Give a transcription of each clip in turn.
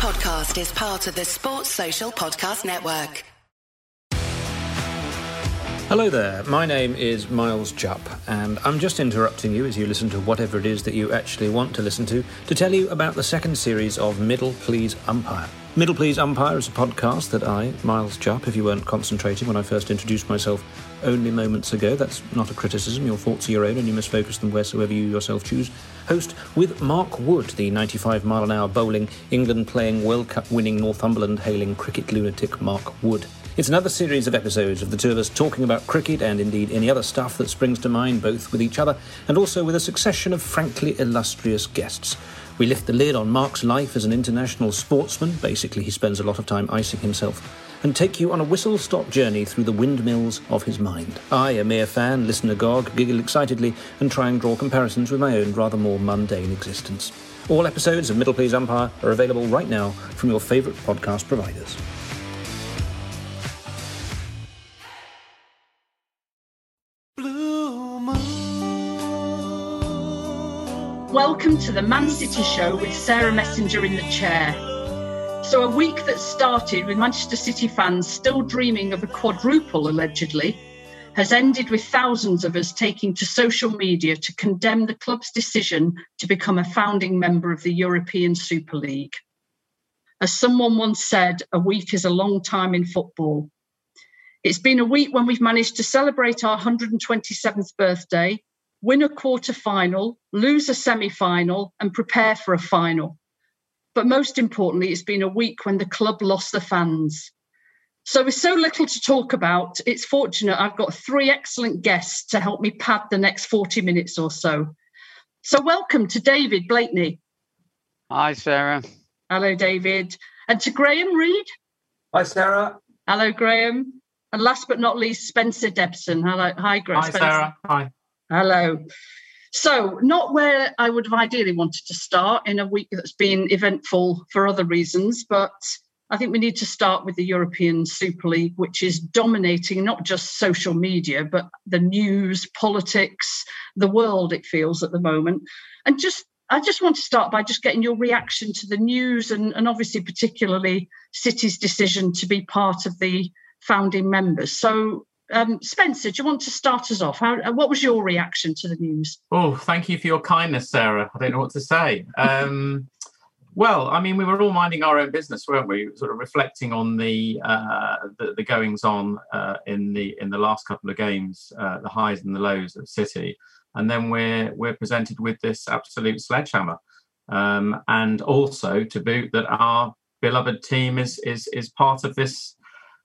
podcast is part of the Sports Social Podcast Network. Hello there, my name is Miles Jupp, and I'm just interrupting you as you listen to whatever it is that you actually want to listen to to tell you about the second series of Middle Please Umpire. Middle Please Umpire is a podcast that I, Miles Jupp, if you weren't concentrating when I first introduced myself only moments ago, that's not a criticism, your thoughts are your own and you must focus them wheresoever you yourself choose, host with Mark Wood, the 95 mile an hour bowling, England playing World Cup winning Northumberland hailing cricket lunatic Mark Wood. It's another series of episodes of the two of us talking about cricket and indeed any other stuff that springs to mind, both with each other and also with a succession of frankly illustrious guests. We lift the lid on Mark's life as an international sportsman, basically, he spends a lot of time icing himself, and take you on a whistle stop journey through the windmills of his mind. I, a mere fan, listen agog, giggle excitedly, and try and draw comparisons with my own rather more mundane existence. All episodes of Middle Please Umpire are available right now from your favourite podcast providers. Welcome to the Man City Show with Sarah Messenger in the chair. So, a week that started with Manchester City fans still dreaming of a quadruple, allegedly, has ended with thousands of us taking to social media to condemn the club's decision to become a founding member of the European Super League. As someone once said, a week is a long time in football. It's been a week when we've managed to celebrate our 127th birthday, win a quarter final, lose a semi final, and prepare for a final. But most importantly, it's been a week when the club lost the fans. So, with so little to talk about, it's fortunate I've got three excellent guests to help me pad the next 40 minutes or so. So, welcome to David Blakeney. Hi, Sarah. Hello, David. And to Graham Reid. Hi, Sarah. Hello, Graham. And last but not least, Spencer Debson. Hello. Hi, Graham. Hi, Spencer. Sarah. Hi. Hello. So, not where I would have ideally wanted to start in a week that's been eventful for other reasons, but I think we need to start with the European Super League, which is dominating not just social media, but the news, politics, the world, it feels at the moment. And just I just want to start by just getting your reaction to the news and, and obviously particularly City's decision to be part of the founding members. So um, Spencer, do you want to start us off? How, uh, what was your reaction to the news? Oh, thank you for your kindness, Sarah. I don't know what to say. Um, well, I mean, we were all minding our own business, weren't we? Sort of reflecting on the uh, the, the, goings on uh, in the in the last couple of games, uh, the highs and the lows of City, and then we're we're presented with this absolute sledgehammer, um, and also to boot that our beloved team is is is part of this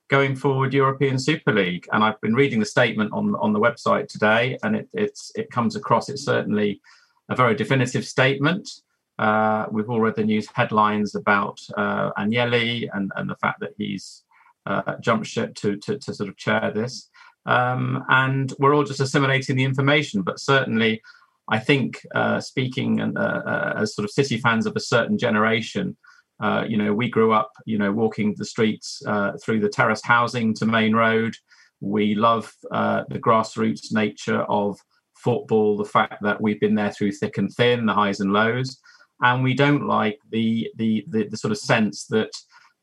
going forward European Super League. And I've been reading the statement on on the website today, and it it's it comes across. It's certainly a very definitive statement. Uh, we've all read the news headlines about uh, Agnelli and and the fact that he's uh, jumped ship to, to to sort of chair this. Um, and we're all just assimilating the information, but certainly. I think, uh, speaking and, uh, uh, as sort of City fans of a certain generation, uh, you know, we grew up, you know, walking the streets uh, through the terraced housing to Maine Road. We love uh, the grassroots nature of football, the fact that we've been there through thick and thin, the highs and lows, and we don't like the the the, the sort of sense that.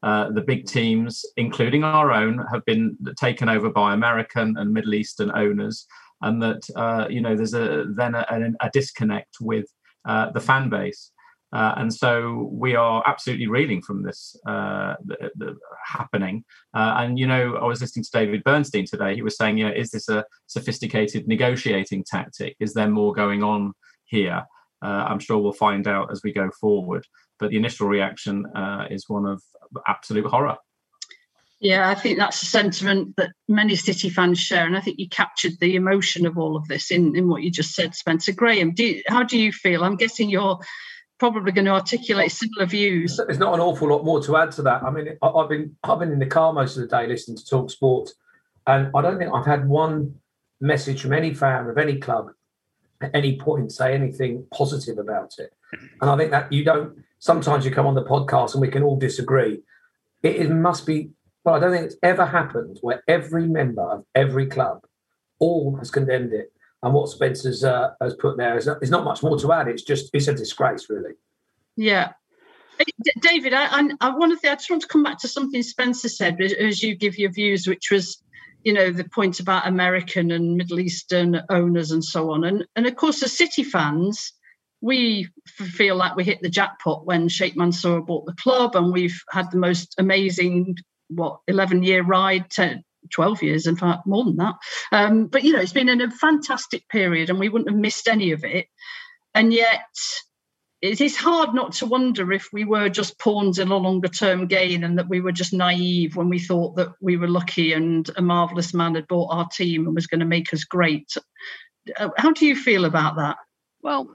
Uh, the big teams, including our own, have been taken over by American and Middle Eastern owners, and that uh, you know there's a then a, a disconnect with the fan base. Uh, and so we are absolutely reeling from this uh, the, the happening. Uh, and, you know, I was listening to David Bernstein today. He was saying, you know, is this a sophisticated negotiating tactic? Is there more going on here? Uh, I'm sure we'll find out as we go forward. But the initial reaction uh, is one of absolute horror. Yeah, I think that's a sentiment that many City fans share, and I think you captured the emotion of all of this in, in what you just said, Spencer Graham. Do you, how do you feel? I'm guessing you're probably going to articulate similar views. There's not an awful lot more to add to that. I mean, I've been I've been in the car most of the day listening to Talk Sport, and I don't think I've had one message from any fan of any club at any point say anything positive about it. And I think that you don't. Sometimes you come on the podcast and we can all disagree. It, it must be. Well, I don't think it's ever happened where every member of every club all has condemned it and what Spencer's uh, has put there is is not much more to add. It's just it's a disgrace, really. Yeah. David, I, I, I want to. I just want to come back to something Spencer said as you give your views, which was, you know, the point about American and Middle Eastern owners and so on. And and of course, as City fans, we feel like we hit the jackpot when Sheikh Mansour bought the club, and we've had the most amazing what 11 year ride 10, 12 years, in fact, more than that. Um, but, you know, it's been in a fantastic period and we wouldn't have missed any of it. And yet, it is hard not to wonder if we were just pawns in a longer term gain and that we were just naive when we thought that we were lucky and a marvellous man had bought our team and was going to make us great. Uh, how do you feel about that? Well,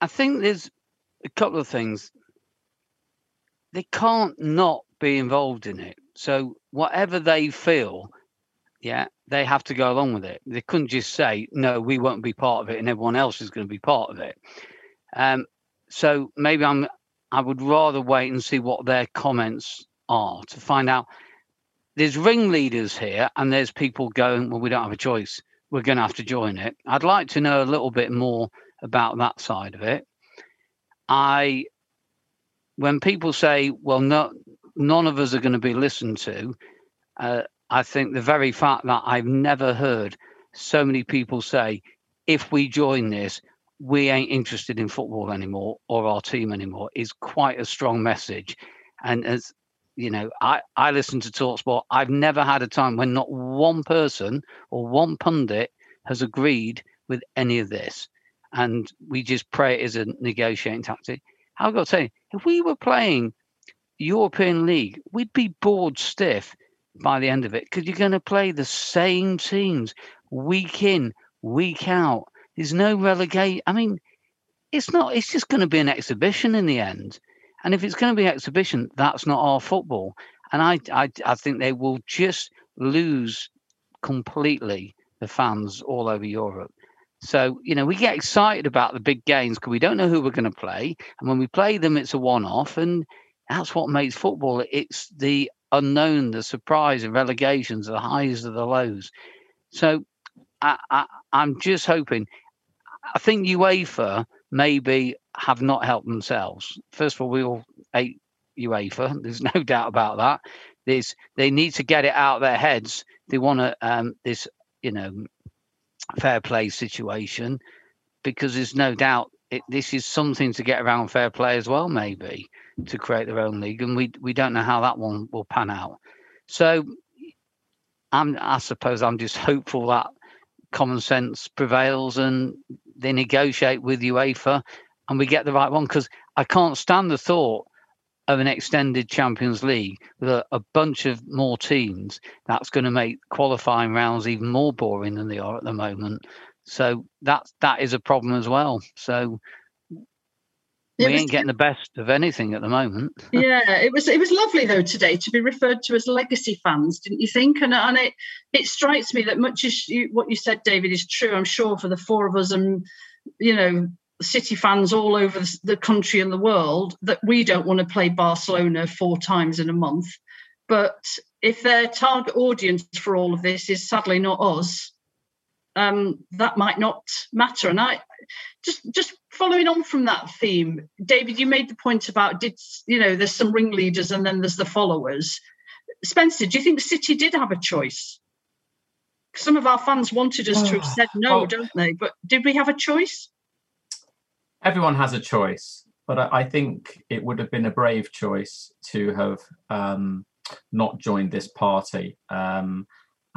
I think there's a couple of things. They can't not be involved in it. So whatever they feel, yeah, they have to go along with it. They couldn't just say, no, we won't be part of it and everyone else is going to be part of it. Um, so maybe I'm I would rather wait and see what their comments are to find out. There's ringleaders here and there's people going, well, we don't have a choice. We're going to have to join it. I'd like to know a little bit more about that side of it. I, when people say, well, no, none of us are going to be listened to. Uh, I think the very fact that I've never heard so many people say, if we join this, we ain't interested in football anymore or our team anymore is quite a strong message. And as you know, I, I listen to Talksport. I've never had a time when not one person or one pundit has agreed with any of this. And we just pray it is a negotiating tactic. I've got to say, if we were playing European League, we'd be bored stiff by the end of it because you're going to play the same teams week in, week out. There's no relegate. I mean, it's not. It's just going to be an exhibition in the end. And if it's going to be exhibition, that's not our football. And I, I, I think they will just lose completely the fans all over Europe. So, you know, we get excited about the big games because we don't know who we're going to play. And when we play them, it's a one off. And that's what makes football. It's the unknown, the surprise, the relegations, the highs of the lows. So I, I, I'm just hoping. I think UEFA maybe have not helped themselves. First of all, we all hate UEFA. There's no doubt about that. They need to get it out of their heads. They want to um, this you know fair play situation because there's no doubt it, this is something to get around fair play as well, maybe to create their own league, and we we don't know how that one will pan out. So, I'm I suppose I'm just hopeful that common sense prevails and they negotiate with UEFA and we get the right one because I can't stand the thought of an extended Champions League with a, a bunch of more teams. That's going to make qualifying rounds even more boring than they are at the moment. So that that is a problem as well. So we was, ain't getting the best of anything at the moment. yeah, it was it was lovely though today to be referred to as legacy fans, didn't you think? And and it it strikes me that much as you, what you said, David, is true. I'm sure for the four of us and you know City fans all over the country and the world that we don't want to play Barcelona four times in a month. But if their target audience for all of this is sadly not us, um, that might not matter. And I just just following on from that theme, David, you made the point about did you know there's some ringleaders and then there's the followers. Spencer, do you think the city did have a choice? Some of our fans wanted us to have said no, don't they? But did we have a choice? Everyone has a choice, but I, I think it would have been a brave choice to have um, not joined this party. Um,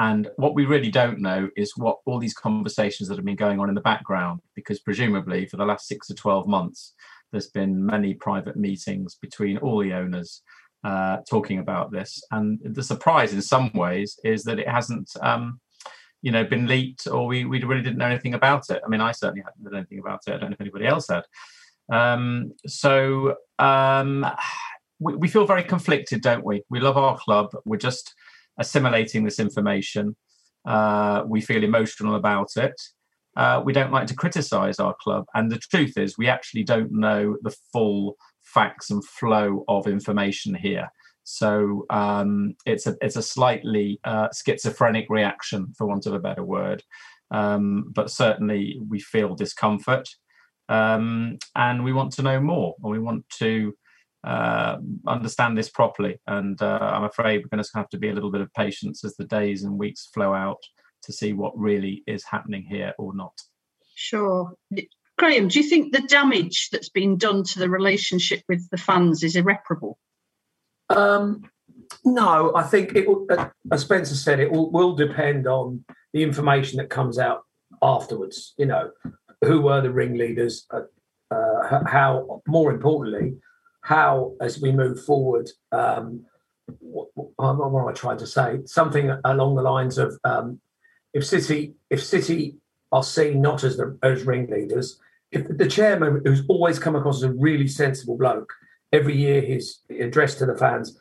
and what we really don't know is what all these conversations that have been going on in the background, because presumably for the last six to 12 months, there's been many private meetings between all the owners uh, talking about this. And the surprise in some ways is that it hasn't, um, you know, been leaked or we, we really didn't know anything about it. I mean, I certainly hadn't done anything about it. I don't know if anybody else had. Um, so um, we, we feel very conflicted, don't we? We love our club. We're just assimilating this information. Uh, we feel emotional about it. Uh, we don't like to criticize our club. And the truth is, we actually don't know the full facts and flow of information here. So um, it's a it's a slightly uh, schizophrenic reaction, for want of a better word. Um, but certainly, we feel discomfort, um, and we want to know more, and we want to uh, understand this properly. And uh, I'm afraid we're going to have to be a little bit of patience as the days and weeks flow out to see what really is happening here or not. Sure. Graham, do you think the damage that's been done to the relationship with the fans is irreparable? Um, no, I think it will, uh, as Spencer said, it will, will depend on the information that comes out afterwards. You know, who were the ringleaders? Uh, uh, how, more importantly, how as we move forward, um, what, what, what, I trying to say? Something along the lines of um, if City if City are seen not as the as ringleaders, if the chairman, who's always come across as a really sensible bloke, every year his address to the fans,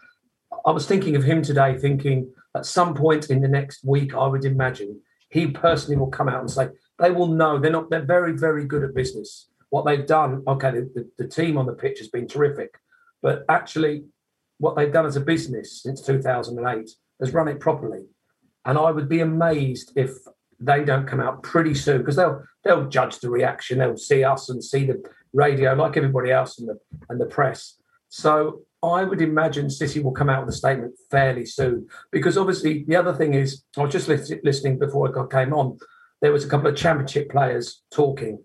I was thinking of him today, thinking at some point in the next week, I would imagine he personally will come out and say they will know they're not they're very very good at business. What they've done, okay, the, the, team on the pitch has been terrific, but actually, what they've done as a business since 2008 has run it properly. And I would be amazed if they don't come out pretty soon because they'll they'll judge the reaction. They'll see us and see the radio like everybody else and the and the press. So I would imagine City will come out with a statement fairly soon because obviously the other thing is I was just listening before I came on. There was a couple of Championship players talking,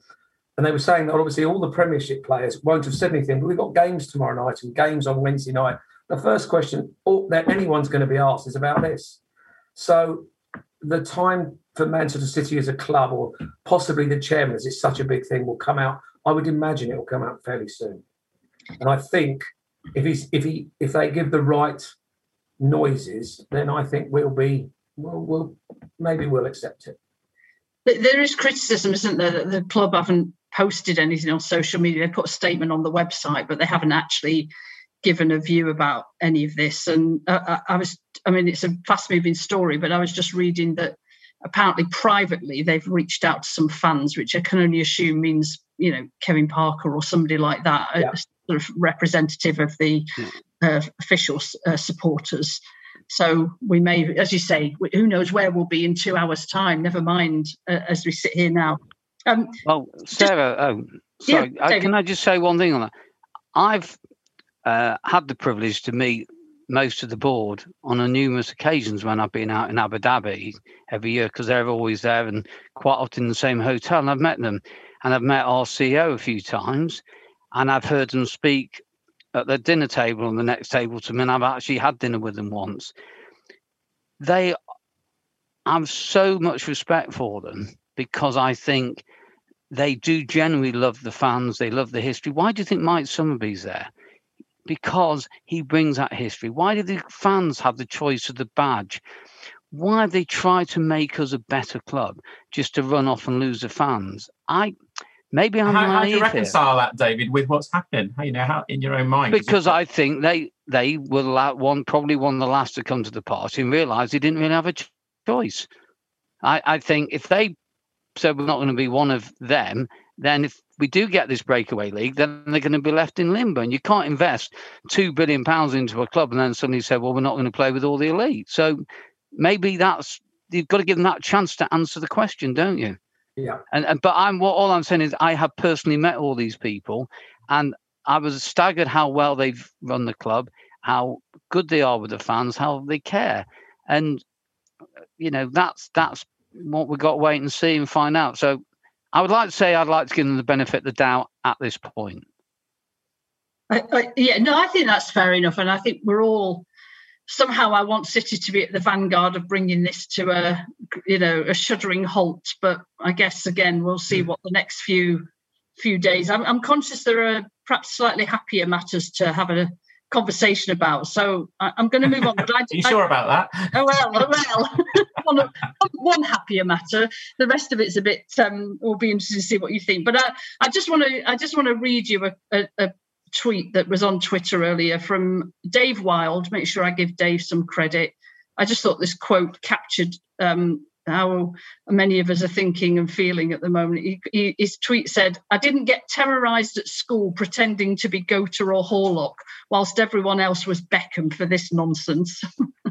and they were saying that obviously all the Premiership players won't have said anything, but we've got games tomorrow night and games on Wednesday night. The first question that anyone's going to be asked is about this. So the time for Manchester City as a club, or possibly the chairman, as it's such a big thing, will come out. I would imagine it will come out fairly soon. And I think if he's if he if they give the right noises, then I think we'll be we'll, we'll maybe we'll accept it. There is criticism, isn't there, that the club haven't posted anything on social media. They put a statement on the website, but they haven't actually given a view about any of this. And uh, I, uh, I was, I mean, it's a fast moving story, but I was just reading that apparently privately they've reached out to some fans, which I can only assume means, you know, Kevin Parker or somebody like that, yeah. sort of representative of the yeah. uh, official uh, supporters. So we may, as you say, who knows where we'll be in two hours' time. Never mind uh, as we sit here now. Um, well, Sarah, just, oh, sorry, yeah, I, can I just say one thing on that? I've uh, had the privilege to meet most of the board on a numerous occasions when I've been out in Abu Dhabi every year because they're always there and quite often in the same hotel. And I've met them, and I've met our CEO a few times, and I've heard them speak at the dinner table and the next table to me. And I've actually had dinner with them once. They, I have so much respect for them because I think they do genuinely love the fans. They love the history. Why do you think Mike Summerbee's there? because he brings that history. Why do the fans have the choice of the badge? Why they try to make us a better club just to run off and lose the fans? I maybe I'm how, how do you reconcile here. that, David, with what's happening? How you know how in your own mind? Because I think they they were one probably one of the last to come to the party and realise they didn't really have a choice. I, I think if they said we're not going to be one of them, then if we do get this breakaway league, then they're going to be left in limbo. And you can't invest two billion pounds into a club and then suddenly say, "Well, we're not going to play with all the elite." So maybe that's you've got to give them that chance to answer the question, don't you? Yeah. And, and but I'm what all I'm saying is I have personally met all these people, and I was staggered how well they've run the club, how good they are with the fans, how they care, and you know that's that's what we've got to wait and see and find out. So I would like to say I'd like to give them the benefit of the doubt at this point. I, I, yeah, no, I think that's fair enough, and I think we're all somehow. I want City to be at the vanguard of bringing this to a, you know, a shuddering halt. But I guess again, we'll see hmm. what the next few few days. I'm, I'm conscious there are perhaps slightly happier matters to have a conversation about. So I, am going to move on. But I, Are you I, sure about that? Oh well, oh, well. one, one happier matter. The rest of it's a bit. Um, will be interested to see what you think. But I, I just want to. I just want to read you a, a, a tweet that was on Twitter earlier from Dave Wild. Make sure I give Dave some credit. I just thought this quote captured um, how many of us are thinking and feeling at the moment. He, he, his tweet said, I didn't get terrorized at school pretending to be Goater or Horlock whilst everyone else was Beckham for this nonsense.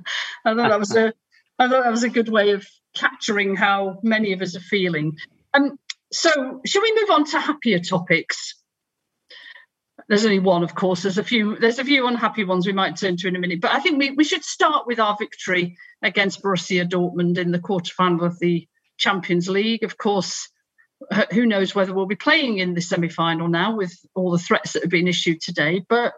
I thought that was a I thought that was a good way of capturing how many of us are feeling. Um, so shall we move on to happier topics? There's only one, of course. There's a few. There's a few unhappy ones we might turn to in a minute. But I think we, we should start with our victory against Borussia Dortmund in the quarterfinal of the Champions League. Of course, who knows whether we'll be playing in the semi-final now with all the threats that have been issued today. But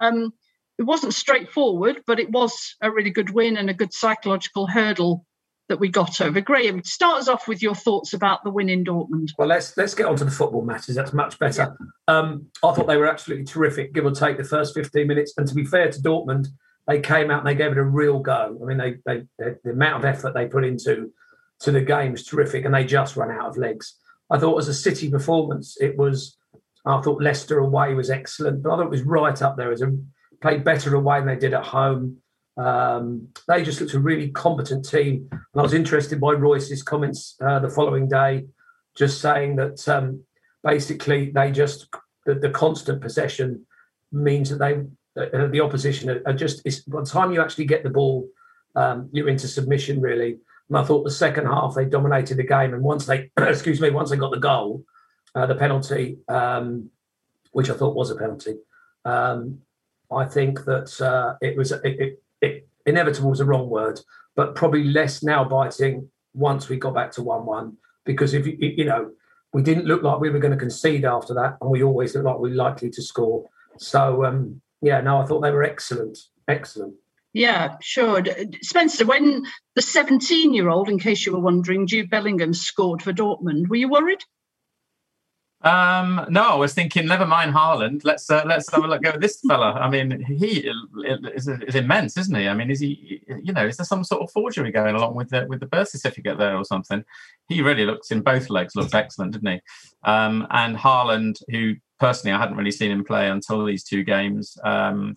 um, it wasn't straightforward, but it was a really good win and a good psychological hurdle that we got over. Graham, start us off with your thoughts about the win in Dortmund. Well, let's let's get on to the football matches. That's much better. Yeah. Um, I thought they were absolutely terrific, give or take the first 15 minutes. And to be fair to Dortmund, they came out and they gave it a real go. I mean, they, they, they the amount of effort they put into to the game is terrific, and they just ran out of legs. I thought as a City performance, it was. I thought Leicester away was excellent, but I thought it was right up there as a played better away than they did at home. Um, they just looked a really competent team. And I was interested by Reus's comments uh, the following day, just saying that um, basically they just, the, the, constant possession means that they, uh, the opposition are, are just, by the time you actually get the ball, um, you're into submission really. And I thought the second half they dominated the game. And once they, excuse me, once they got the goal, uh, the penalty, um, which I thought was a penalty, um, I think that uh, it was it, it, it, inevitable was a wrong word, but probably less now biting once we got back to one-one because if you you know we didn't look like we were going to concede after that, and we always looked like we are likely to score. So um, yeah, no, I thought they were excellent, excellent. Yeah, sure. Spencer, when the 17 year old, in case you were wondering, Jude Bellingham scored for Dortmund, were you worried? Um, no, I was thinking, never mind Haaland. Let's uh, let's have a look at this fella. I mean, he is, is, immense, isn't he? I mean, is he? You know, is there some sort of forgery going along with the with the birth certificate there or something? He really looks in both legs looks excellent, didn't he? Um, and Haaland, who personally I hadn't really seen him play until these two games. Um,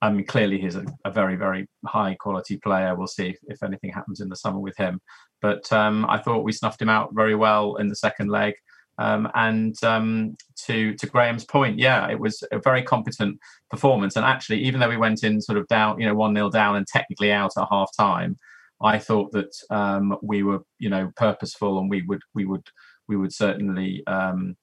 I mean, clearly he's a, a, very, very high quality player. We'll see if, if anything happens in the summer with him. But um, I thought we snuffed him out very well in the second leg. Um, and um, to to Graham's point, yeah, it was a very competent performance. And actually, even though we went in sort of down, you know, one 0 down and technically out at half time, I thought that um, we were, you know, purposeful and we would we would we would certainly um,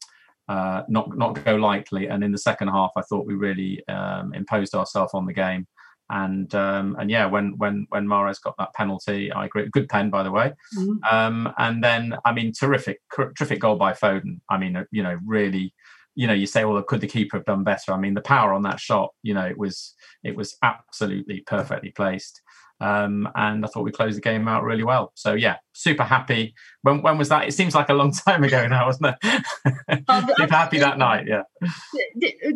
uh, not not go lightly. And in the second half, I thought we really um, imposed ourselves on the game. And um, and yeah, when when when Mahrez got that penalty, I agree. Good pen, by the way. Mm-hmm. Um, and then, I mean, terrific, terrific goal by Foden. I mean, uh, you know, really, you know, you say, well, could the keeper have done better? I mean, the power on that shot, you know, it was it was absolutely perfectly placed. Um, and I thought we closed the game out really well. So yeah, super happy. When when was that? It seems like a long time ago now, wasn't it? Oh, super happy that night. Yeah.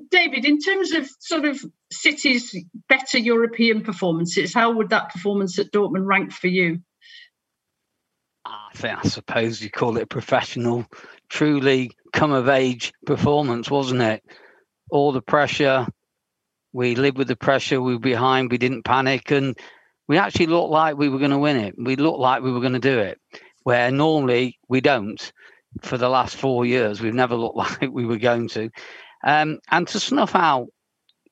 David, in terms of sort of City's better European performances, how would that performance at Dortmund rank for you? I think I suppose you call it a professional, truly come of age performance, wasn't it? All the pressure, we lived with the pressure, we were behind, we didn't panic, and we actually looked like we were going to win it. We looked like we were going to do it, where normally we don't. For the last four years, we've never looked like we were going to. Um, and to snuff out,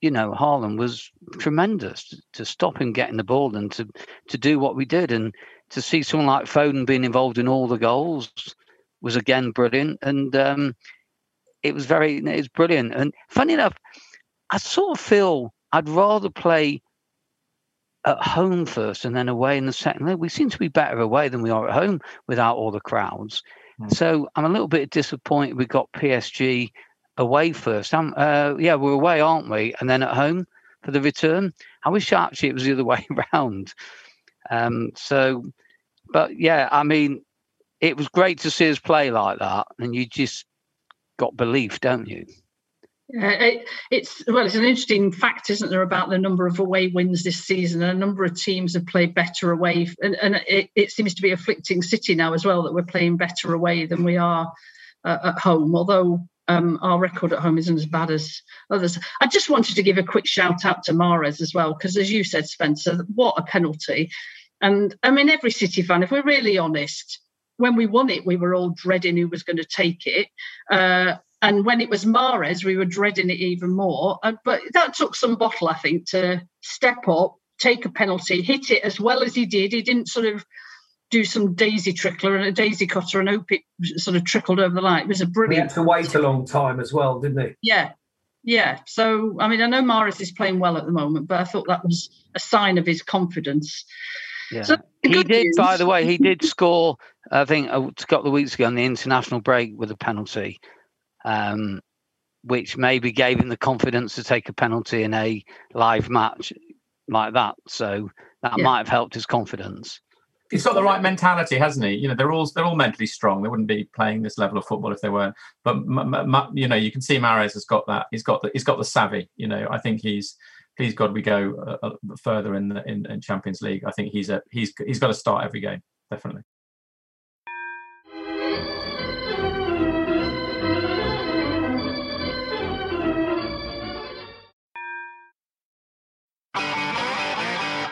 you know, Haaland was tremendous to stop him getting the ball and to to do what we did, and to see someone like Foden being involved in all the goals was again brilliant. And um, it was very, it was brilliant. And funny enough, I sort of feel I'd rather play at home first and then away in the second leg. We seem to be better away than we are at home without all the crowds. Mm. So I'm a little bit disappointed we got PSG away first. Um, uh, yeah, we're away, aren't we? And then at home for the return. I wish actually it was the other way around. Um, so, but yeah, I mean, it was great to see us play like that, and you just got belief, don't you? It, it's well, it's an interesting fact, isn't there, about the number of away wins this season? a number of teams have played better away, and, and it, it, seems to be afflicting City now as well that we're playing better away than we are uh, at home. Although um, our record at home isn't as bad as others. I just wanted to give a quick shout out to Mahrez as well, because as you said, Spencer, what a penalty! And I mean, every City fan, if we're really honest, when we won it, we were all dreading who was going to take it. Uh, and when it was Mahrez, we were dreading it even more. Uh, but that took some bottle, I think, to step up, take a penalty, hit it as well as he did. He didn't sort of do some daisy trickler and a daisy cutter and hope it sort of trickled over the line. It was a brilliant. He had to wait a long time as well, didn't he? Yeah. Yeah. So, I mean, I know Mahrez is playing well at the moment, but I thought that was a sign of his confidence. Yeah. So, he did, news. by the way, he did score, I think, a couple of weeks ago on the international break with a penalty, um, which maybe gave him the confidence to take a penalty in a live match like that. So that Yeah. might have helped his confidence. He's got the right mentality, hasn't he? You know, they're all they're all mentally strong. They wouldn't be playing this level of football if they weren't. But m- m- m- you know, you can see Mahrez has got that. He's got the he's got the savvy. You know, I think he's please God we go uh, uh, further in the in, in Champions League. I think he's a he's he's got to start every game definitely.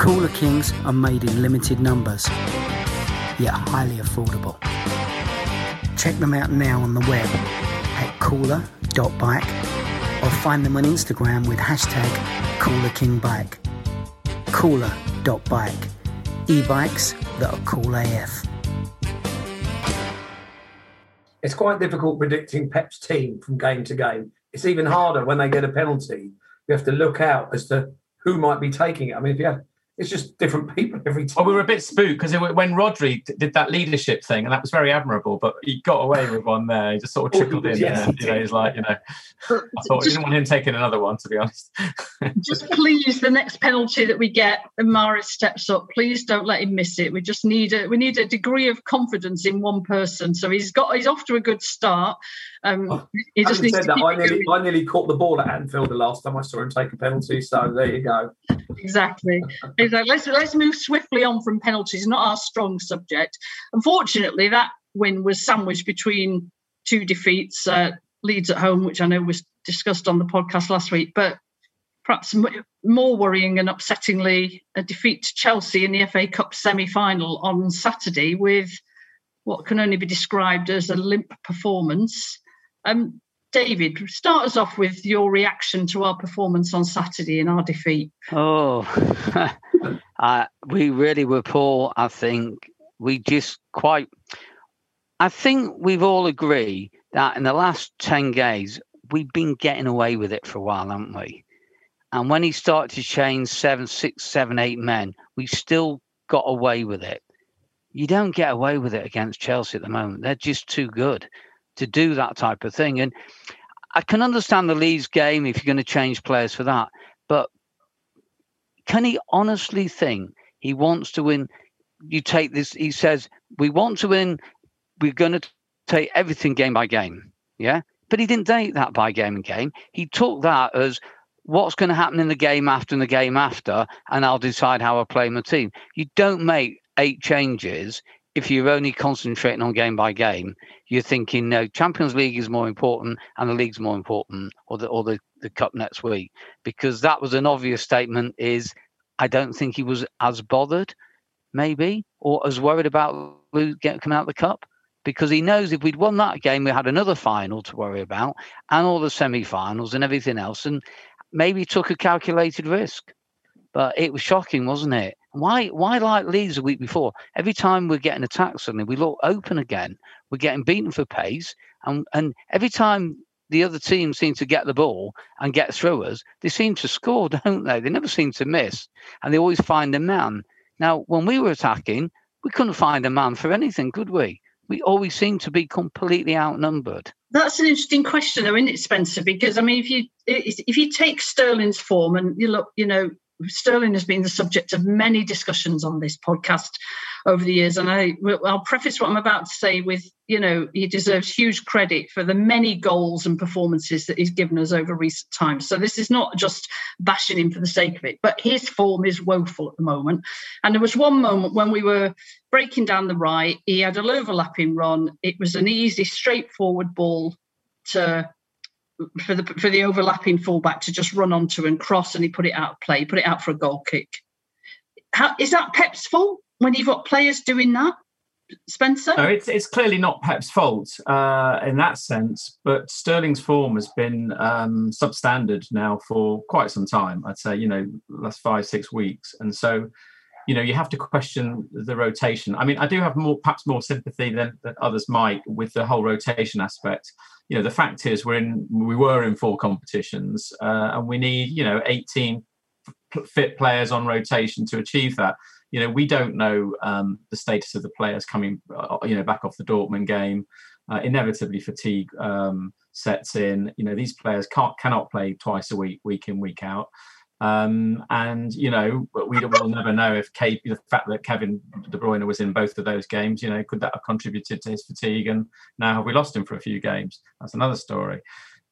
Cooler Kings are made in limited numbers, yet highly affordable. Check them out now on the web at cooler.bike or find them on Instagram with hashtag CoolerKingBike. Cooler.bike. E-bikes that are cool AF. It's quite difficult predicting Pep's team from game to game. It's even harder when they get a penalty. You have to look out as to who might be taking it. I mean, if you have, it's just different people every time. Well, we were a bit spooked because when Rodri d- did that leadership thing, and that was very admirable. But he got away with one there. He just sort of Oh, trickled in. yes, there. You know, he's like, you know, I thought I just, didn't want him taking another one, to be honest. just please, the next penalty that we get, and Mahrez steps up. Please don't let him miss it. We just need a we need a degree of confidence in one person. So he's got he's off to a good start. Um, Oh, he just needs said to that, I nearly. I nearly caught the ball at Anfield the last time I saw him take a penalty. So there you go. exactly. Exactly. Let's let's move swiftly on from penalties. Not our strong subject. Unfortunately, that win was sandwiched between two defeats. Uh, Leeds at home, which I know was discussed on the podcast last week, but perhaps more worrying and upsettingly, a defeat to Chelsea in the FA Cup semi-final on Saturday with what can only be described as a limp performance. Um, David, start us off with your reaction to our performance on Saturday and our defeat. Oh, uh, we really were poor. I think we just quite. I think we've all agreed that in the last 10 games, we've been getting away with it for a while, haven't we? And when he started to change seven, six, seven, eight men, we still got away with it. You don't get away with it against Chelsea at the moment. They're just too good to do that type of thing. And I can understand the Leeds game if you're going to change players for that. But can he honestly think he wants to win? You take this, he says, we want to win. We're going to take everything game by game. Yeah. But he didn't take that by game and game. He took that as what's going to happen in the game after and the game after, and I'll decide how I play my team. You don't make eight changes if you're only concentrating on game by game. You're thinking, no, Champions League is more important and the league's more important, or the or the, the cup next week, because that was an obvious statement. Is I don't think he was as bothered, maybe, or as worried about coming out of the cup. Because he knows if we'd won that game, we had another final to worry about, and all the semi-finals and everything else, and maybe took a calculated risk. But it was shocking, wasn't it? Why why like Leeds a week before? Every time we're getting attacked suddenly, we look open again. We're getting beaten for pace. And and every time the other team seem to get the ball and get through us, they seem to score, don't they? They never seem to miss. And they always find a man. Now, when we were attacking, we couldn't find a man for anything, could we? We always seemed to be completely outnumbered. That's an interesting question, though, isn't it, Spencer? Because I mean, if you if you take Sterling's form and you look, you know, Sterling has been the subject of many discussions on this podcast over the years, and I I'll preface what I'm about to say with, you know, he deserves huge credit for the many goals and performances that he's given us over recent times. So this is not just bashing him for the sake of it, but his form is woeful at the moment. And there was one moment when we were breaking down the right, he had an overlapping run. It was an easy, straightforward ball to for the for the overlapping fullback to just run onto and cross, and he put it out of play, put it out for a goal kick. How, is that Pep's fault when you've got players doing that? Spencer? No, it's it's clearly not Pep's fault uh, in that sense, but Sterling's form has been um, substandard now for quite some time. I'd say you know last five six weeks, and so you know you have to question the rotation. I mean, I do have more perhaps more sympathy than, than others might with the whole rotation aspect. You know, the fact is we're in we were in four competitions, uh, and we need you know eighteen fit players on rotation to achieve that you know, we don't know um, the status of the players coming, uh, you know, back off the Dortmund game. Uh, inevitably, fatigue um, sets in. You know, these players can't cannot play twice a week, week in, week out. Um, and you know, we will never know if the fact that Kevin De Bruyne was in both of those games, you know, could that have contributed to his fatigue? And now have we lost him for a few games? That's another story.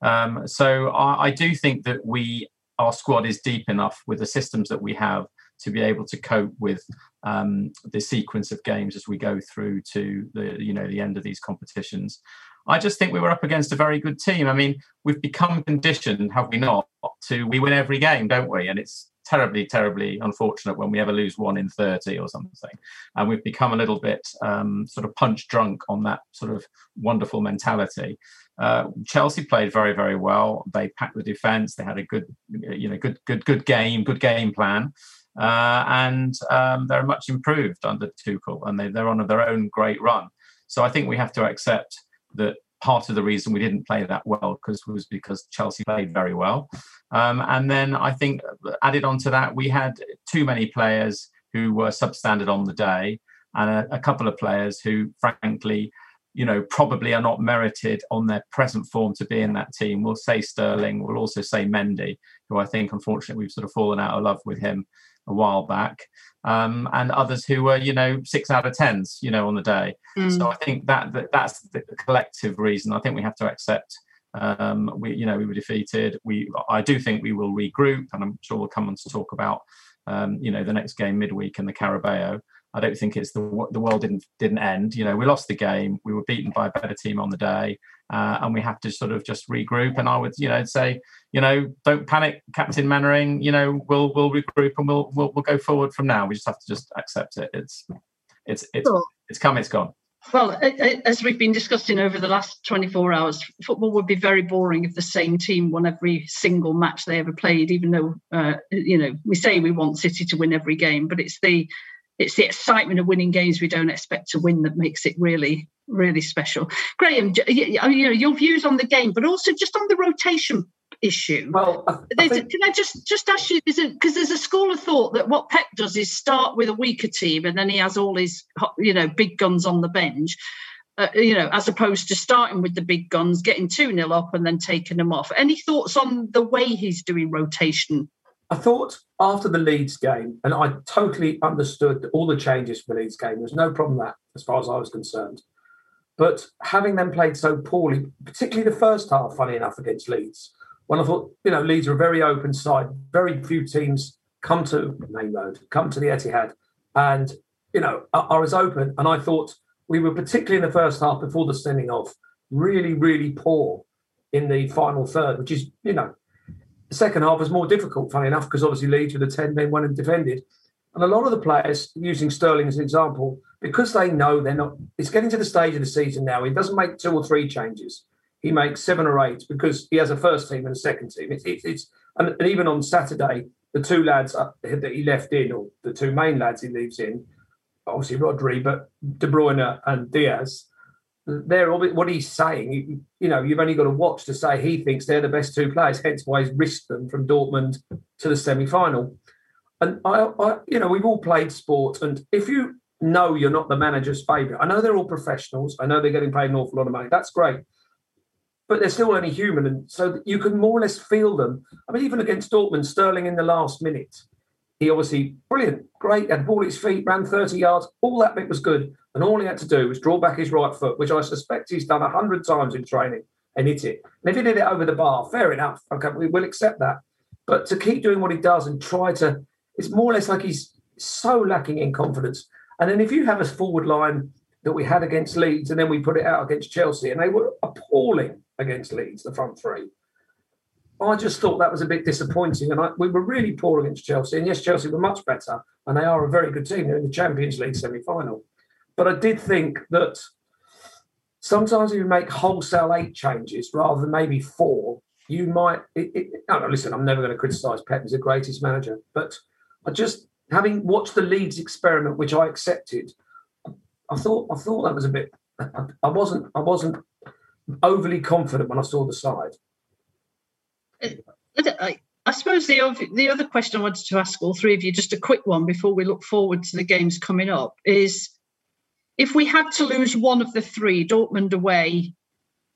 Um, so I, I do think that we, our squad is deep enough with the systems that we have to be able to cope with um, the sequence of games as we go through to the you know the end of these competitions. I just think we were up against a very good team. I mean, we've become conditioned, have we not, to we win every game, don't we? And it's terribly, terribly unfortunate when we ever lose one in 30 or something. And we've become a little bit um, sort of punch drunk on that sort of wonderful mentality. Uh, Chelsea played very, very well. They packed the defence. They had a good, you know, good, good, good game, good game plan. Uh, and um, they're much improved under Tuchel, and they, they're on their own great run. So I think we have to accept that part of the reason we didn't play that well because was because Chelsea played very well. Um, and then I think added on to that, we had too many players who were substandard on the day, and a, a couple of players who, frankly, you know, probably are not merited on their present form to be in that team. We'll say Sterling. We'll also say Mendy, who I think, unfortunately, we've sort of fallen out of love with him a while back, um, and others who were, you know, six out of tens, you know, on the day. Mm. So I think that, that that's the collective reason. I think we have to accept. Um, we, you know, we were defeated. We, I do think we will regroup, and I'm sure we'll come on to talk about, um, you know, the next game midweek in the Carabao. I don't think it's the the world didn't didn't end. You know, we lost the game. We were beaten by a better team on the day, uh, and we have to sort of just regroup. And I would, you know, say, you know, don't panic, Captain Mainwaring. You know, we'll we'll regroup and we'll we'll, we'll go forward from now. We just have to just accept it. It's it's it's sure. it's come. It's gone. Well, as we've been discussing over the last 24 hours, football would be very boring if the same team won every single match they ever played, even though, uh, you know, we say we want City to win every game, but it's the it's the excitement of winning games we don't expect to win that makes it really really special graham you know your views on the game but also just on the rotation issue well I think... can i just just ask you because there's a school of thought that what pep does is start with a weaker team and then he has all his you know big guns on the bench uh, you know, as opposed to starting with the big guns, getting 2 0 up and then taking them off. Any thoughts on the way he's doing rotation I thought after the Leeds game, and I totally understood all the changes for the Leeds game. There's no problem that as far as I was concerned. But having them played so poorly, particularly the first half, funny enough, against Leeds, when I thought, you know, Leeds are a very open side, very few teams come to Maine Road, come to the Etihad, and, you know, are, as open. And I thought we were, particularly in the first half before the sending off, really, really poor in the final third, which is, you know, the second half was more difficult, funny enough, because obviously Leeds with the 10 men went and defended. And a lot of the players, using Sterling as an example, because they know they're not, it's getting to the stage of the season now. He doesn't make two or three changes. He makes seven or eight because he has a first team and a second team. It's, it's, it's and, and, even on Saturday, the two lads uh, that he left in, or the two main lads he leaves in, obviously Rodri, but De Bruyne and Dias, they're all, what he's saying. You, you, know, you've only got to watch to say he thinks they're the best two players. Hence why he's risked them from Dortmund to the semi-final. And I, I, you know, we've all played sport, and if you know you're not the manager's favourite, I know they're all professionals. I know they're getting paid an awful lot of money. That's great, but they're still only human, and so you can more or less feel them. I mean, even against Dortmund, Sterling in the last minute, he obviously brilliant, great, had ball at his feet, ran 30 yards. All that bit was good. And all he had to do was draw back his right foot, which I suspect he's done a hundred times in training and hit it. And if he did it over the bar, fair enough. Okay, we will accept that. But to keep doing what he does and try to, it's more or less like he's so lacking in confidence. And then if you have a forward line that we had against Leeds and then we put it out against Chelsea, and they were appalling against Leeds, the front three. I just thought that was a bit disappointing. And I, we were really poor against Chelsea. And yes, Chelsea were much better. And they are a very good team. They're in the Champions League semi final. But I did think that sometimes if you make wholesale eight changes rather than maybe four, you might. It, it, listen, I'm never going to criticise Pep. He's the greatest manager. But I just, having watched the Leeds experiment, which I accepted, I thought I thought that was a bit. I wasn't I wasn't overly confident when I saw the side. I, I suppose the the other question I wanted to ask all three of you, just a quick one before we look forward to the games coming up, is if we had to lose one of the three, Dortmund away,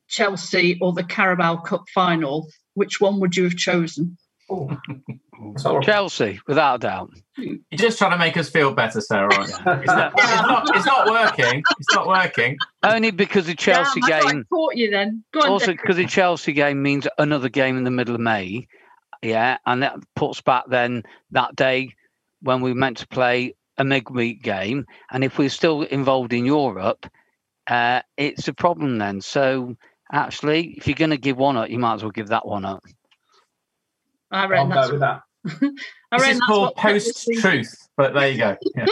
Chelsea, or the Carabao Cup final, which one would you have chosen? Oh. Chelsea, without a doubt. You're just trying to make us feel better, Sarah. Aren't you? It's, not, it's, not, it's not working. It's not working. Only because the Chelsea Damn, I thought I game. caught you then. Go on, Also, Declan. because the Chelsea game means another game in the middle of May. Yeah, and that puts back then that day when we were meant to play a midweek game, and if we're still involved in Europe, uh, it's a problem then. So actually, if you're going to give one up, you might as well give that one up. I I'll reckon go with that. I This is that's called what Pep was post thinking. truth, but there you go. Yeah.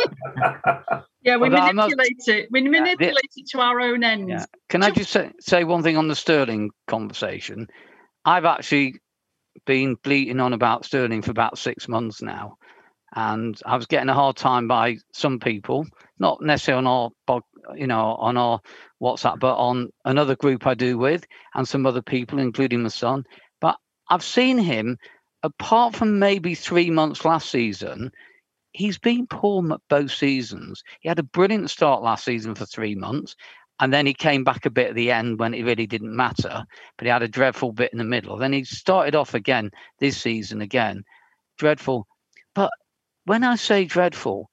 Yeah, we Although I must- manipulate it. We manipulate it to our own ends. Yeah. Can I just say, say one thing on the Sterling conversation? I've actually been bleating on about Sterling for about six months now. And I was getting a hard time by some people, not necessarily on our, you know, on our WhatsApp, but on another group I do with, and some other people, including my son. But I've seen him, apart from maybe three months last season, he's been poor both seasons. He had a brilliant start last season for three months, and then he came back a bit at the end when it really didn't matter. But he had a dreadful bit in the middle. Then he started off again this season again, dreadful. But when I say dreadful,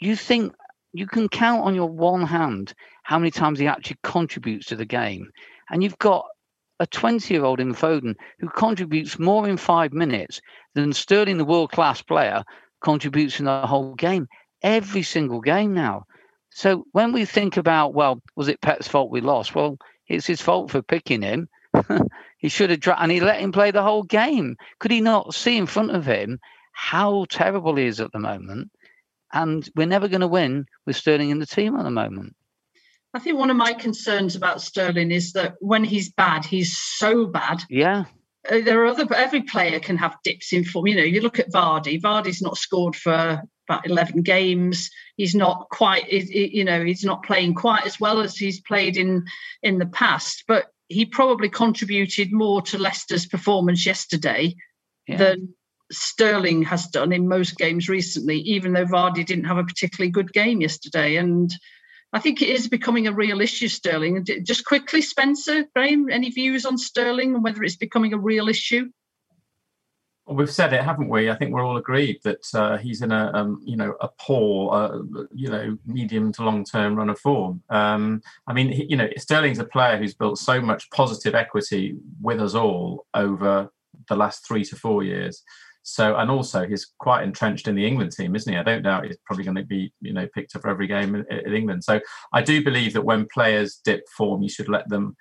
you think you can count on your one hand how many times he actually contributes to the game, and you've got a 20-year-old in Foden who contributes more in five minutes than Sterling, the world-class player, contributes in the whole game every single game now. So when we think about, well, was it Pep's fault we lost? Well, it's his fault for picking him. he should have, dra- and he let him play the whole game. Could he not see in front of him how terrible he is at the moment? And we're never going to win with Sterling in the team at the moment. I think one of my concerns about Sterling is that when he's bad, he's so bad. Yeah, Uh, there are other. Every player can have dips in form. You know, you look at Vardy. Vardy's not scored for about eleven games. He's not quite. You know, he's not playing quite as well as he's played in in the past. But he probably contributed more to Leicester's performance yesterday yeah. than Sterling has done in most games recently, even though Vardy didn't have a particularly good game yesterday. And I think it is becoming a real issue, Sterling. Just quickly, Spencer, Graham, any views on Sterling and whether it's becoming a real issue? Well, we've said it, haven't we? I think we're all agreed that uh, he's in a, um, you know, a poor, uh, you know, medium to long-term run of form. Um, I mean, he, you know, Sterling's a player who's built so much positive equity with us all over the last three to four years. So, and also he's quite entrenched in the England team, isn't he? I don't doubt he's probably going to be, you know, picked up for every game in, in England. So, I do believe that when players dip form, you should let them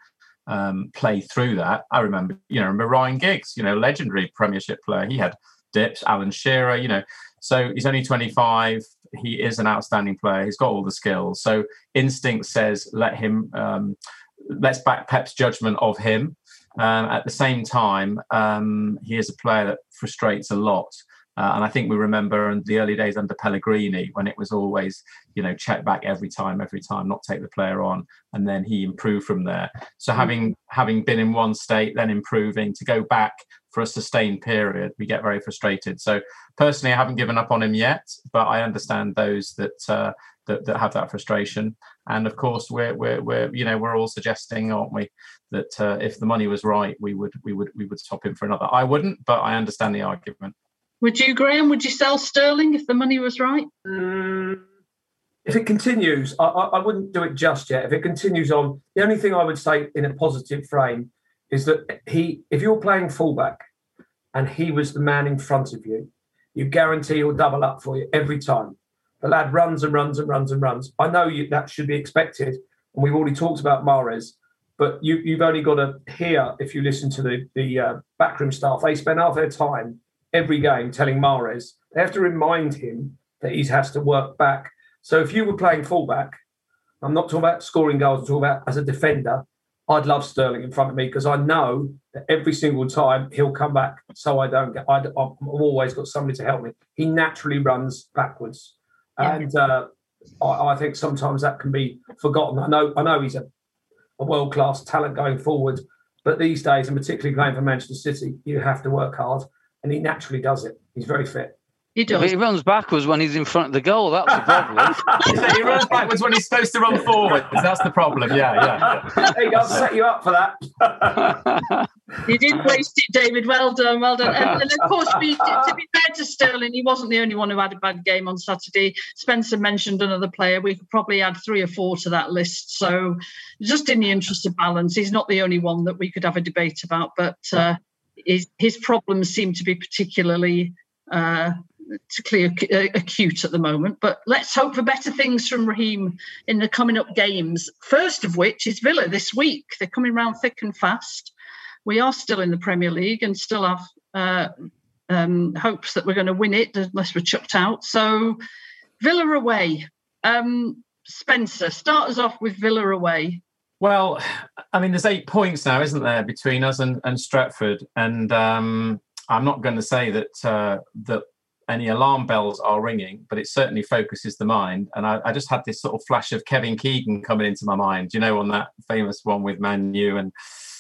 um, play through that. I remember, you know, remember Ryan Giggs, you know, legendary Premiership player. He had dips. Alan Shearer, you know, so he's only 25. He is an outstanding player. He's got all the skills. So instinct says let him. Um, let's back Pep's judgment of him. Um, at the same time, um, he is a player that frustrates a lot. Uh, and I think we remember in the early days under Pellegrini when it was always, you know, check back every time, every time, not take the player on, and then he improved from there. So having having been in one state, then improving, to go back for a sustained period, we get very frustrated. So personally, I haven't given up on him yet, but I understand those that uh, that, that have that frustration. And of course, we're we're we're you know we're all suggesting, aren't we, that uh, if the money was right, we would we would we would stop him for another. I wouldn't, but I understand the argument. Would you, Graham? Would you sell Sterling if the money was right? Mm, if it continues, I, I, I wouldn't do it just yet. If it continues on, the only thing I would say in a positive frame is that he, if you're playing fullback and he was the man in front of you, you guarantee he'll double up for you every time. The lad runs and runs and runs and runs. I know you, that should be expected, and we've already talked about Mahrez. but you, you've only got to hear if you listen to the the uh, backroom staff. They spend half their time every game telling Mahrez. they have to remind him that he has to work back. So if you were playing fullback, I'm not talking about scoring goals. I'm talking about as a defender. I'd love Sterling in front of me because I know that every single time he'll come back, so I don't get. I, have always got somebody to help me. He naturally runs backwards, and uh, I, I, think sometimes that can be forgotten. I know. I know he's a, a world class talent going forward, but these days, and particularly playing for Manchester City, you have to work hard, and he naturally does it. He's very fit. He does. But he runs backwards when he's in front of the goal. That's the problem. he runs backwards when he's supposed to run forwards. That's the problem. Yeah, yeah. Hey, I'll set you up for that. you did waste it, David. Well done, well done. And, and of course, be, to be fair to Sterling, he wasn't the only one who had a bad game on Saturday. Spencer mentioned another player. We could probably add three or four to that list. So, just in the interest of balance, he's not the only one that we could have a debate about. But uh, his, his problems seem to be particularly. Uh, particularly uh, acute at the moment. But let's hope for better things from Raheem in the coming up games. First of which is Villa this week. They're coming round thick and fast. We are still in the Premier League and still have uh, um, hopes that we're going to win it unless we're chucked out. So Villa away. Um, Spencer, start us off with Villa away. Well, I mean, there's eight points now, isn't there, between us and, and Stretford, and um, I'm not going to say that uh, that any alarm bells are ringing, but it certainly focuses the mind. And I, I, just had this sort of flash of Kevin Keegan coming into my mind, you know, on that famous one with Man U, and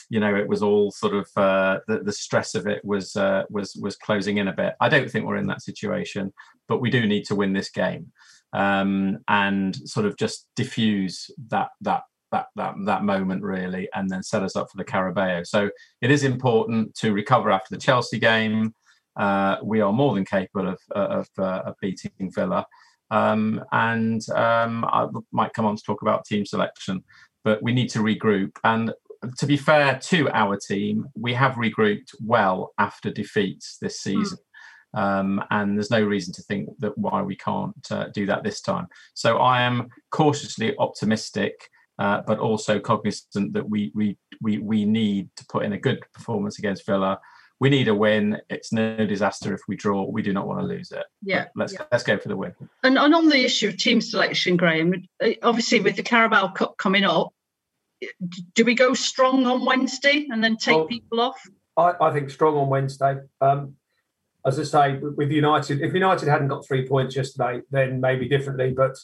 you know, it was all sort of uh, the, the stress of it was uh, was was closing in a bit. I don't think we're in that situation, but we do need to win this game um, and sort of just diffuse that that that that that moment really, and then set us up for the Carabao. So it is important to recover after the Chelsea game uh, we are more than capable of, of, uh, of beating Villa. Um, and um, I might come on to talk about team selection, but we need to regroup. And to be fair to our team, we have regrouped well after defeats this hmm. season. Mm. Um, and there's no reason to think that why we can't uh, do that this time. So I am cautiously optimistic, uh, but also cognizant that we we we we need to put in a good performance against Villa we need a win. It's no disaster if we draw. We do not want to lose it. Yeah, but let's yeah. let's go for the win. And, and on the issue of team selection, Graham, uh, obviously with the Carabao Cup coming up, do we go strong on Wednesday and then take well, people off? I, I, think strong on Wednesday. Um, as I say, with United, if United hadn't got three points yesterday, then maybe differently. But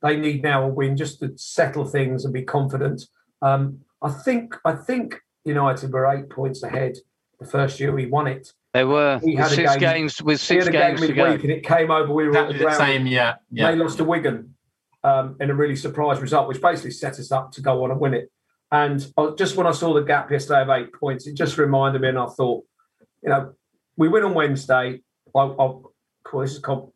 they need now a win just to settle things and be confident. Um, I think I think United were eight points ahead the first year we won it. They were we had six game, games with six games game to go. and it came over. We were exactly the, the same, yeah. yeah. They lost to Wigan um, in a really surprise result, which basically set us up to go on and win it. And just when I saw the gap yesterday of eight points, it just reminded me, and I thought, you know, we win on Wednesday. I, I'll, this is called,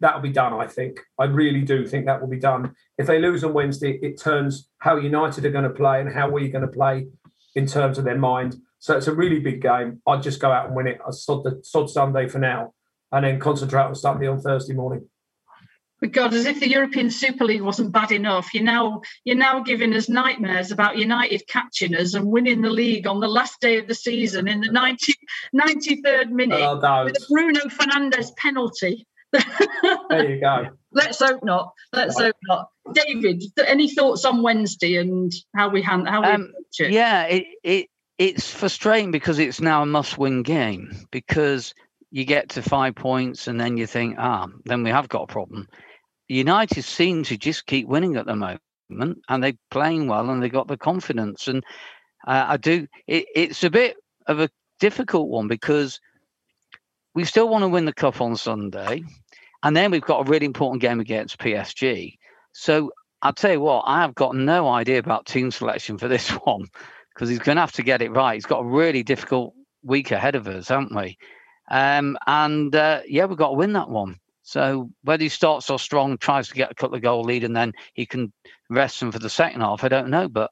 that'll be done. I think. I really do think that will be done. If they lose on Wednesday, it turns how United are going to play and how we're going to play in terms of their mind. So it's a really big game. I'd just go out and win it. I sod the sod Sunday for now, and then concentrate on Sunday on Thursday morning. But God, as if the European Super League wasn't bad enough, you're now you're now giving us nightmares about United catching us and winning the league on the last day of the season in the 90, 93rd minute oh, with a Bruno Fernandes penalty. there you go. Let's hope not. Let's right. hope not. David, any thoughts on Wednesday and how we hand how we um, it? Yeah, it, it it's frustrating because it's now a must-win game because you get to five points and then you think, ah, then we have got a problem. United seem to just keep winning at the moment, and they're playing well, and they got the confidence. And uh, I do. It, it's a bit of a difficult one because we still want to win the cup on Sunday, and then we've got a really important game against PSG. So I'll tell you what, I have got no idea about team selection for this one because he's going to have to get it right. He's got a really difficult week ahead of us, haven't we? Um, and uh, yeah, we've got to win that one. So whether he starts off strong, tries to get a couple of goal lead, and then he can rest them for the second half, I don't know. But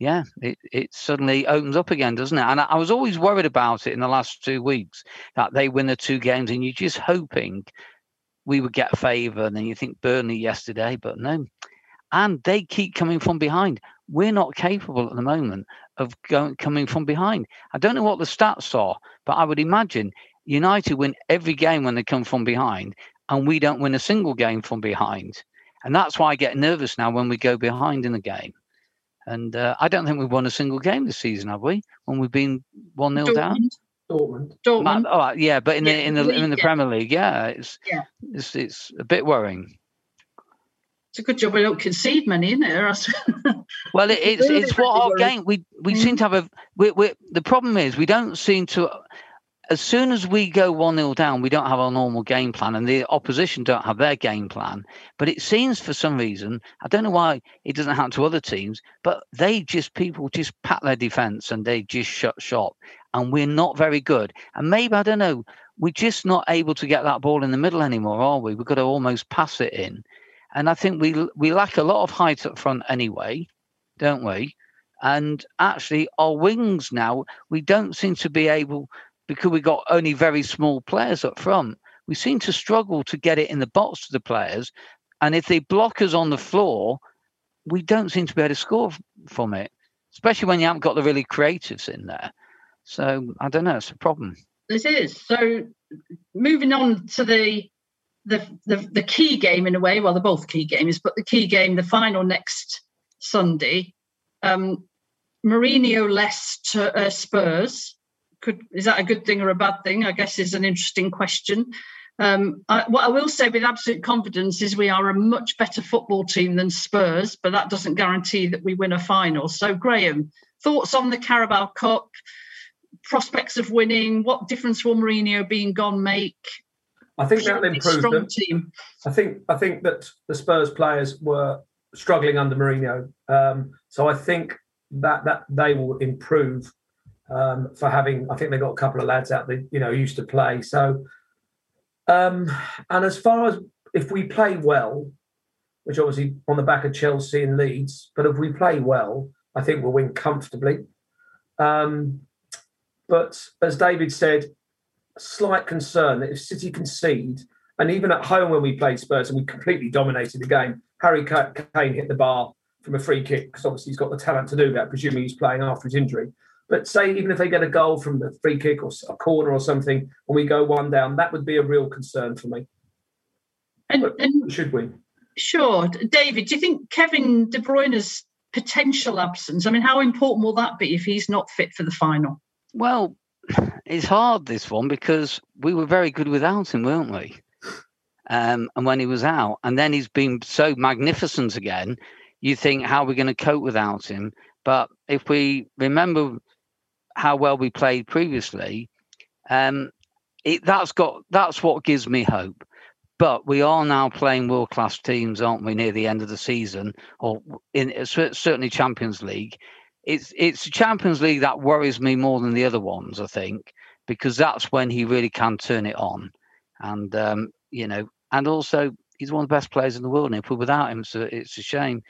yeah, it, it suddenly opens up again, doesn't it? And I, I was always worried about it in the last two weeks that they win the two games, and you're just hoping we would get favour. And then you think Burnley yesterday, but no. and they keep coming from behind. We're not capable at the moment of going coming from behind. I don't know what the stats are, but I would imagine United win every game when they come from behind, and we don't win a single game from behind. And that's why I get nervous now when we go behind in the game. And uh, I don't think we've won a single game this season, have we? When we've been one 0 down. Dortmund. Dortmund. Oh, yeah, but in Yeah, the in the in the. Premier League, yeah, it's Yeah. it's it's a bit worrying. It's a good job we don't concede many? Or else- Well, it, it's it's what our game we we seem to have a we, we the problem is we don't seem to as soon as we go one 0 down we don't have our normal game plan and the opposition don't have their game plan. But it seems for some reason I don't know why it doesn't happen to other teams, but they just people just pat their defense and they just shut shop and we're not very good. And maybe I don't know we're just not able to get that ball in the middle anymore, are we? We've got to almost pass it in. And I think we we lack a lot of height up front anyway, don't we? And actually, our wings now we don't seem to be able because we got only very small players up front. We seem to struggle to get it in the box to the players, and if they block us on the floor, we don't seem to be able to score from it, especially when you haven't got the really creatives in there. So I don't know, it's a problem. It is. So moving on to the the the, the key game in a way. Well, they're both key games, but the key game, the final next Sunday. Um, Mourinho less to uh, Spurs. Could is that a good thing or a bad thing? I guess is an interesting question. Um, I, what I will say with absolute confidence is we are a much better football team than Spurs, but that doesn't guarantee that we win a final. So, Graham, thoughts on the Carabao Cup? prospects of winning? What difference will Mourinho being gone make? I think that'll improve strong them. team. I think I think that the Spurs players were struggling under Mourinho, um, so I think that that they will improve um, for having. I think they got a couple of lads out that you know used to play. So, um, and as far as if we play well, which obviously on the back of Chelsea and Leeds, but if we play well, I think we'll win comfortably. Um, but as David said, slight concern that if City concede, and even at home when we played Spurs and we completely dominated the game, Harry Kane hit the bar from a free kick because obviously he's got the talent to do that, presuming he's playing after his injury. But say even if they get a goal from the free kick or a corner or something, and we go one down, that would be a real concern for me. And, and should we? sure, David, do you think Kevin De Bruyne's potential absence? I mean, how important will that be if he's not fit for the final? Well, it's hard this one because we were very good without him, weren't we? Um, and when he was out, and then he's been so magnificent again, you think how are we going to cope without him? But if we remember how well we played previously, um, it, that's got that's what gives me hope. But we are now playing world class teams, aren't we? Near the end of the season, or in certainly Champions League, it's it's the Champions League that worries me more than the other ones, I think, because that's when he really can turn it on, and um, you know, and also he's one of the best players in the world. And if we're without him, so it's a shame.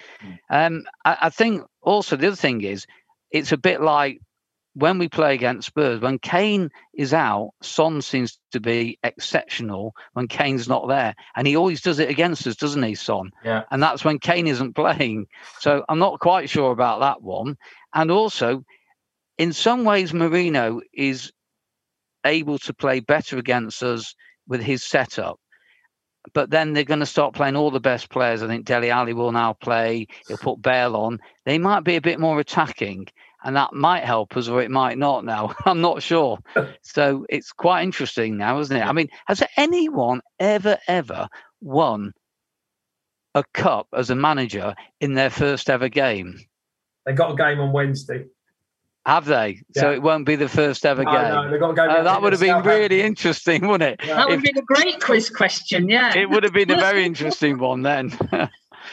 Um, I, I think also the other thing is, it's a bit like when we play against Spurs. When Kane is out, Son seems to be exceptional when Kane's not there, and he always does it against us, doesn't he, Son? Yeah. And that's when Kane isn't playing. So I'm not quite sure about that one. And also, in some ways, Mourinho is able to play better against us with his setup. But then they're going to start playing all the best players. I think Dele Alli will now play. He'll put Bale on. They might be a bit more attacking, and that might help us, or it might not. Now I'm not sure. so it's quite interesting now, isn't it? I mean, has anyone ever ever won a cup as a manager in their first ever game? They got a game on Wednesday. Have they? So it won't be the first ever No, game. no, they got a game. Oh, that would have been Southampton. really interesting, wouldn't it? Yeah. That would If- have been a great quiz question, yeah. It would have been a very interesting one then.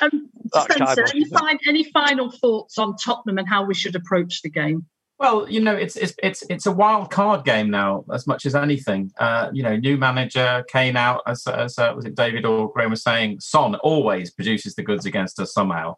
Um, Spencer, any, fin- any final thoughts on Tottenham and how we should approach the game? Well, you know, it's it's it's it's a wild card game now, as much as anything. Uh, you know, new manager, Kane out, as as uh, was it David or Graham was saying. Son always produces the goods against us somehow.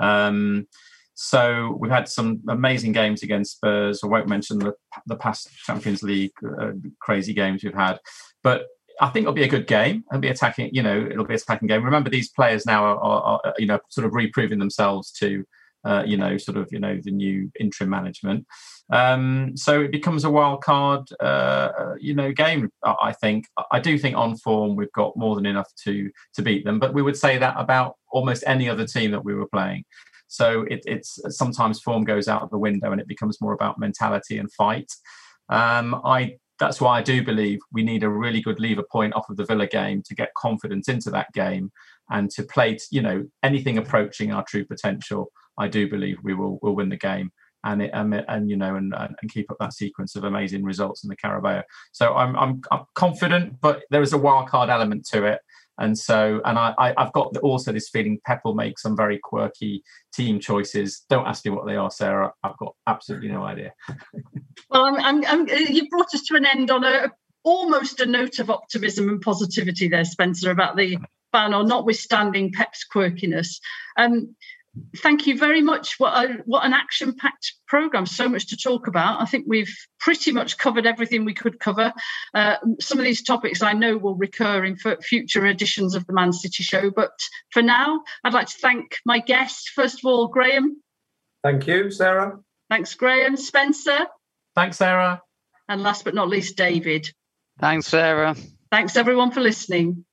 Um, so we've had some amazing games against Spurs. I won't mention the the past Champions League uh, crazy games we've had, but I think it'll be a good game. It'll be attacking. You know, it'll be attacking game. Remember, these players now are, are, are you know sort of reproving themselves to uh, you know sort of you know the new interim management. Um, so it becomes a wild card, uh, you know, game. I think. I do think on form we've got more than enough to to beat them, but we would say that about almost any other team that we were playing. So it, it's sometimes form goes out of the window and it becomes more about mentality and fight. Um, I that's why I do believe we need a really good lever point off of the Villa game to get confidence into that game and to play, you know, anything approaching our true potential. I do believe we will will win the game and it, and, and you know and, and keep up that sequence of amazing results in the Carabao. So I'm I'm, I'm confident, but there is a wild card element to it. And so, and I, I, have got also this feeling Pep will make some very quirky team choices. Don't ask me what they are, Sarah. I've got absolutely no idea. well, I'm, I'm, I'm, you brought us to an end on a almost a note of optimism and positivity there, Spencer, about the ban, or notwithstanding Pep's quirkiness. Um, thank you very much. What a, what an action-packed program! So much to talk about. I think we've pretty much covered everything we could cover. Uh, some of these topics I know will recur in future editions of the Man City Show. But for now, I'd like to thank my guests. First of all, Graham. Thank you, Sarah. Thanks, Graham. Spencer. Thanks, Sarah. And last but not least, David. Thanks, Sarah. Thanks, everyone, for listening.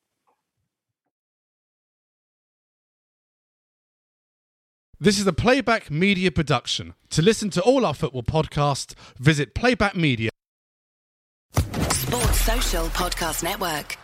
This is a Playback Media production. To listen to all our football podcasts, visit Playback Media. Sports Social Podcast Network.